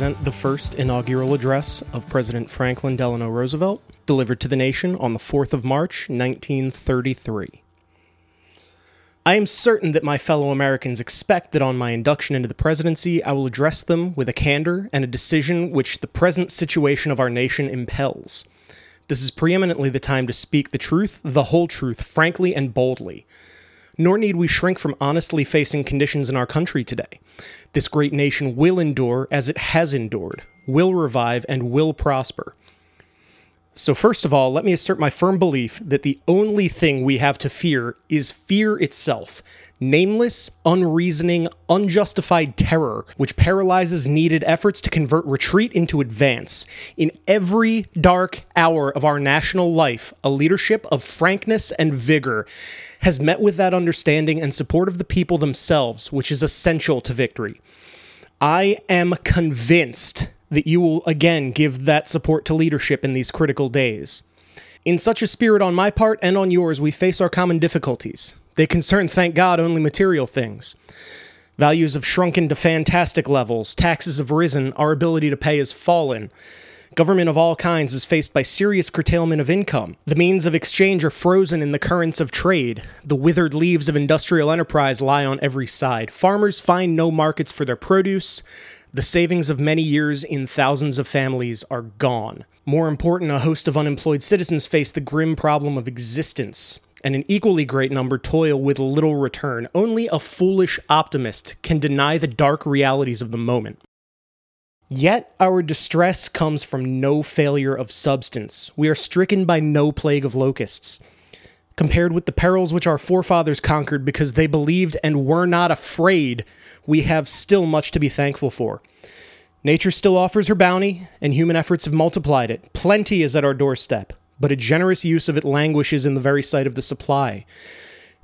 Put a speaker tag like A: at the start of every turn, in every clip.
A: present the first inaugural address of President Franklin Delano Roosevelt, delivered to the nation on the 4th of March, 1933. I am certain that my fellow Americans expect that on my induction into the presidency, I will address them with a candor and a decision which the present situation of our nation impels. This is preeminently the time to speak the truth, the whole truth, frankly and boldly. Nor need we shrink from honestly facing conditions in our country today. This great nation will endure as it has endured, will revive, and will prosper. So, first of all, let me assert my firm belief that the only thing we have to fear is fear itself nameless, unreasoning, unjustified terror, which paralyzes needed efforts to convert retreat into advance. In every dark hour of our national life, a leadership of frankness and vigor has met with that understanding and support of the people themselves, which is essential to victory. I am convinced that you will again give that support to leadership in these critical days. In such a spirit on my part and on yours, we face our common difficulties. They concern, thank God, only material things. Values have shrunken to fantastic levels, taxes have risen, our ability to pay has fallen. Government of all kinds is faced by serious curtailment of income. The means of exchange are frozen in the currents of trade. The withered leaves of industrial enterprise lie on every side. Farmers find no markets for their produce. The savings of many years in thousands of families are gone. More important, a host of unemployed citizens face the grim problem of existence, and an equally great number toil with little return. Only a foolish optimist can deny the dark realities of the moment. Yet our distress comes from no failure of substance. We are stricken by no plague of locusts. Compared with the perils which our forefathers conquered because they believed and were not afraid, we have still much to be thankful for. Nature still offers her bounty, and human efforts have multiplied it. Plenty is at our doorstep, but a generous use of it languishes in the very sight of the supply.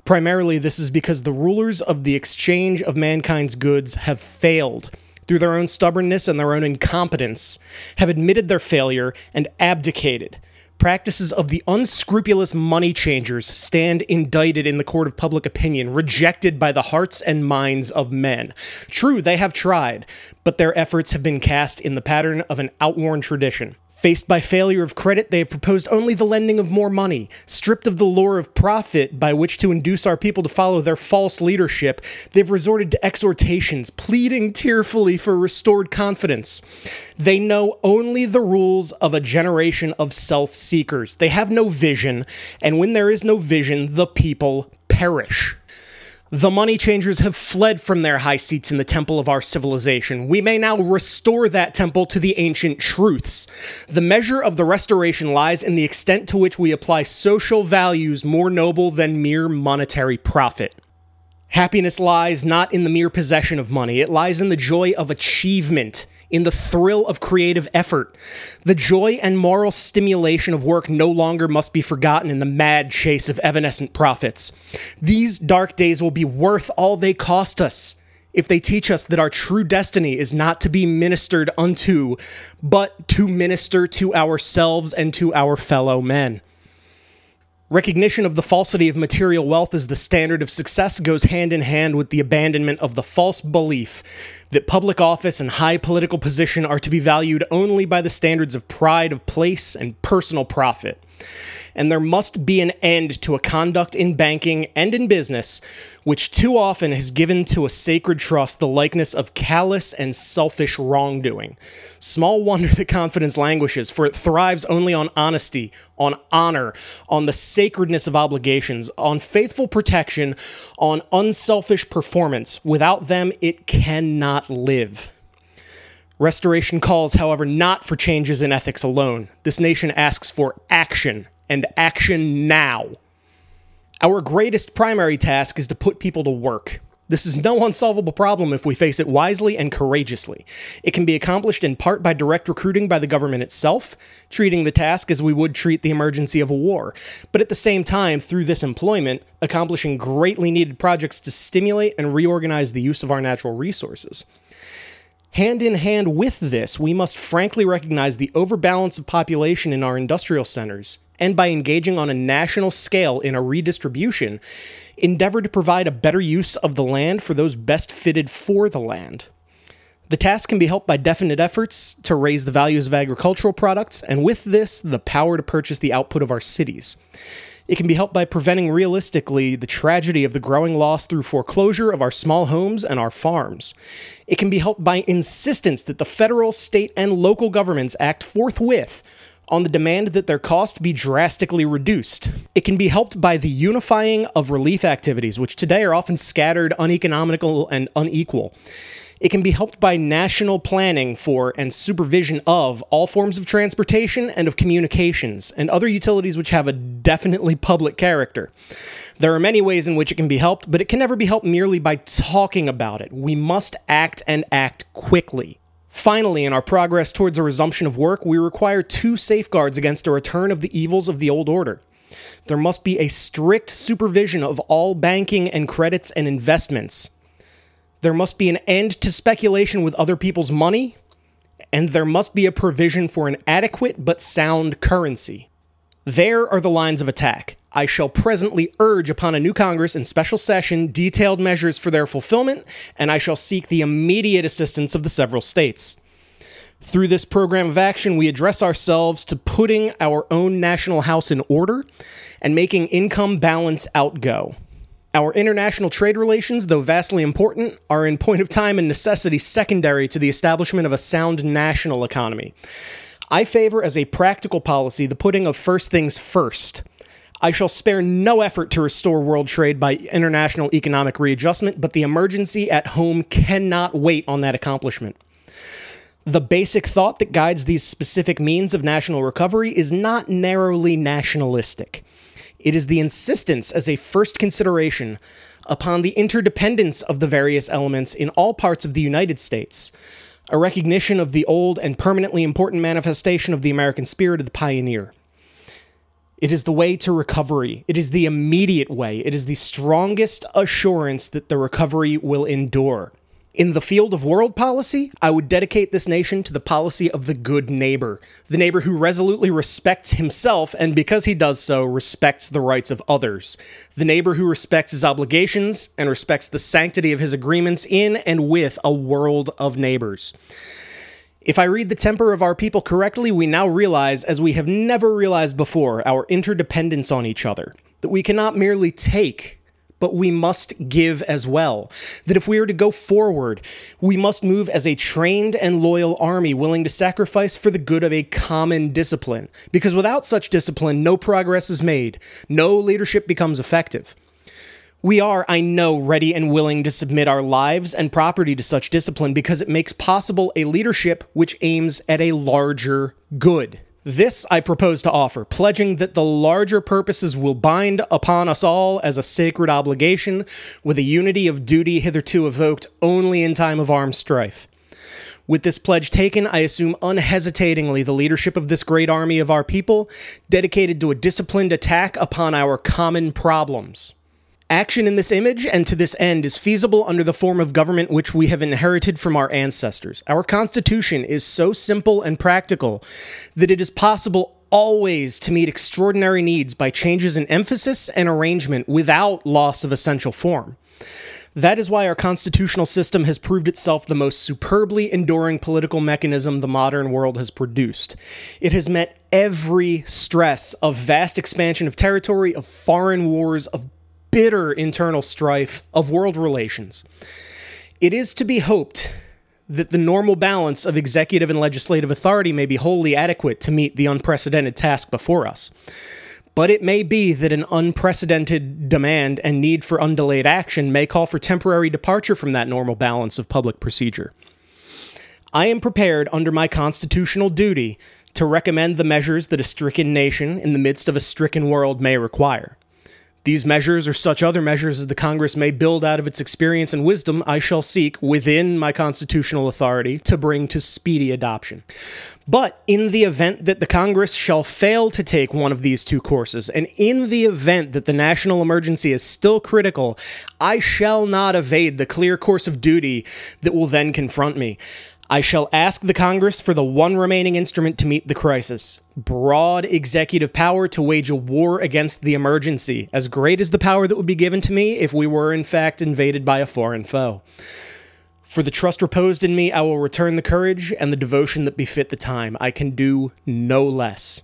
A: Primarily, this is because the rulers of the exchange of mankind's goods have failed through their own stubbornness and their own incompetence, have admitted their failure and abdicated. Practices of the unscrupulous money changers stand indicted in the court of public opinion, rejected by the hearts and minds of men. True, they have tried, but their efforts have been cast in the pattern of an outworn tradition. Faced by failure of credit, they have proposed only the lending of more money. Stripped of the lure of profit by which to induce our people to follow their false leadership, they've resorted to exhortations, pleading tearfully for restored confidence. They know only the rules of a generation of self seekers. They have no vision, and when there is no vision, the people perish. The money changers have fled from their high seats in the temple of our civilization. We may now restore that temple to the ancient truths. The measure of the restoration lies in the extent to which we apply social values more noble than mere monetary profit. Happiness lies not in the mere possession of money, it lies in the joy of achievement in the thrill of creative effort. The joy and moral stimulation of work no longer must be forgotten in the mad chase of evanescent profits. These dark days will be worth all they cost us if they teach us that our true destiny is not to be ministered unto, but to minister to ourselves and to our fellow men. Recognition of the falsity of material wealth as the standard of success goes hand in hand with the abandonment of the false belief that public office and high political position are to be valued only by the standards of pride of place and personal profit and there must be an end to a conduct in banking and in business which too often has given to a sacred trust the likeness of callous and selfish wrongdoing. Small wonder that confidence languishes, for it thrives only on honesty, on honor, on the sacredness of obligations, on faithful protection, on unselfish performance. Without them, it cannot live. Restoration calls, however, not for changes in ethics alone. This nation asks for action and action now. Our greatest primary task is to put people to work. This is no unsolvable problem if we face it wisely and courageously. It can be accomplished in part by direct recruiting by the government itself, treating the task as we would treat the emergency of a war, but at the same time, through this employment, accomplishing greatly needed projects to stimulate and reorganize the use of our natural resources. Hand in hand with this, we must frankly recognize the overbalance of population in our industrial centers, and by engaging on a national scale in a redistribution, endeavor to provide a better use of the land for those best fitted for the land. The task can be helped by definite efforts to raise the values of agricultural products, and with this, the power to purchase the output of our cities. It can be helped by preventing realistically the tragedy of the growing loss through foreclosure of our small homes and our farms. It can be helped by insistence that the federal, state, and local governments act forthwith on the demand that their cost be drastically reduced. It can be helped by the unifying of relief activities, which today are often scattered, uneconomical, and unequal. It can be helped by national planning for and supervision of all forms of transportation and of communications and other utilities which have a definitely public character. There are many ways in which it can be helped, but it can never be helped merely by talking about it. We must act and act quickly. Finally, in our progress towards a resumption of work, we require two safeguards against a return of the evils of the old order. There must be a strict supervision of all banking and credits and investments. There must be an end to speculation with other people's money, and there must be a provision for an adequate but sound currency. There are the lines of attack. I shall presently urge upon a new Congress in special session detailed measures for their fulfillment, and I shall seek the immediate assistance of the several states. Through this program of action, we address ourselves to putting our own national house in order and making income balance outgo. Our international trade relations, though vastly important, are in point of time and necessity secondary to the establishment of a sound national economy. I favor as a practical policy the putting of first things first. I shall spare no effort to restore world trade by international economic readjustment, but the emergency at home cannot wait on that accomplishment. The basic thought that guides these specific means of national recovery is not narrowly nationalistic. It is the insistence as a first consideration upon the interdependence of the various elements in all parts of the United States, a recognition of the old and permanently important manifestation of the American spirit of the pioneer. It is the way to recovery. It is the immediate way. It is the strongest assurance that the recovery will endure. In the field of world policy, I would dedicate this nation to the policy of the good neighbor, the neighbor who resolutely respects himself and, because he does so, respects the rights of others, the neighbor who respects his obligations and respects the sanctity of his agreements in and with a world of neighbors. If I read the temper of our people correctly, we now realize, as we have never realized before, our interdependence on each other. That we cannot merely take but we must give as well. That if we are to go forward, we must move as a trained and loyal army willing to sacrifice for the good of a common discipline. Because without such discipline, no progress is made, no leadership becomes effective. We are, I know, ready and willing to submit our lives and property to such discipline because it makes possible a leadership which aims at a larger good. This I propose to offer, pledging that the larger purposes will bind upon us all as a sacred obligation, with a unity of duty hitherto evoked only in time of armed strife. With this pledge taken, I assume unhesitatingly the leadership of this great army of our people, dedicated to a disciplined attack upon our common problems. Action in this image and to this end is feasible under the form of government which we have inherited from our ancestors. Our Constitution is so simple and practical that it is possible always to meet extraordinary needs by changes in emphasis and arrangement without loss of essential form. That is why our constitutional system has proved itself the most superbly enduring political mechanism the modern world has produced. It has met every stress of vast expansion of territory, of foreign wars, of bitter internal strife of world relations. It is to be hoped that the normal balance of executive and legislative authority may be wholly adequate to meet the unprecedented task before us. But it may be that an unprecedented demand and need for undelayed action may call for temporary departure from that normal balance of public procedure. I am prepared, under my constitutional duty, to recommend the measures that a stricken nation in the midst of a stricken world may require. These measures or such other measures as the Congress may build out of its experience and wisdom, I shall seek, within my constitutional authority, to bring to speedy adoption. But in the event that the Congress shall fail to take one of these two courses, and in the event that the national emergency is still critical, I shall not evade the clear course of duty that will then confront me. I shall ask the Congress for the one remaining instrument to meet the crisis broad executive power to wage a war against the emergency, as great as the power that would be given to me if we were in fact invaded by a foreign foe. For the trust reposed in me, I will return the courage and the devotion that befit the time. I can do no less.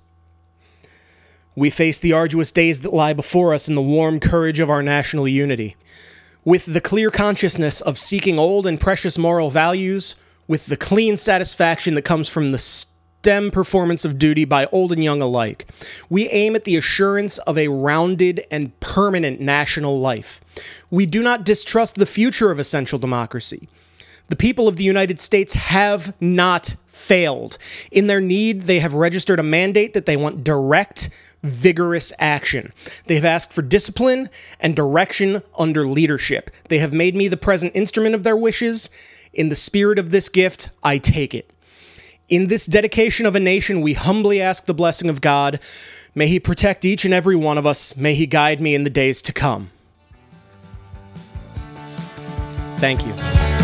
A: We face the arduous days that lie before us in the warm courage of our national unity. With the clear consciousness of seeking old and precious moral values, with the clean satisfaction that comes from the stem performance of duty by old and young alike, we aim at the assurance of a rounded and permanent national life. We do not distrust the future of essential democracy. The people of the United States have not failed. In their need, they have registered a mandate that they want direct, vigorous action. They have asked for discipline and direction under leadership. They have made me the present instrument of their wishes. In the spirit of this gift, I take it. In this dedication of a nation, we humbly ask the blessing of God. May He protect each and every one of us. May He guide me in the days to come. Thank you.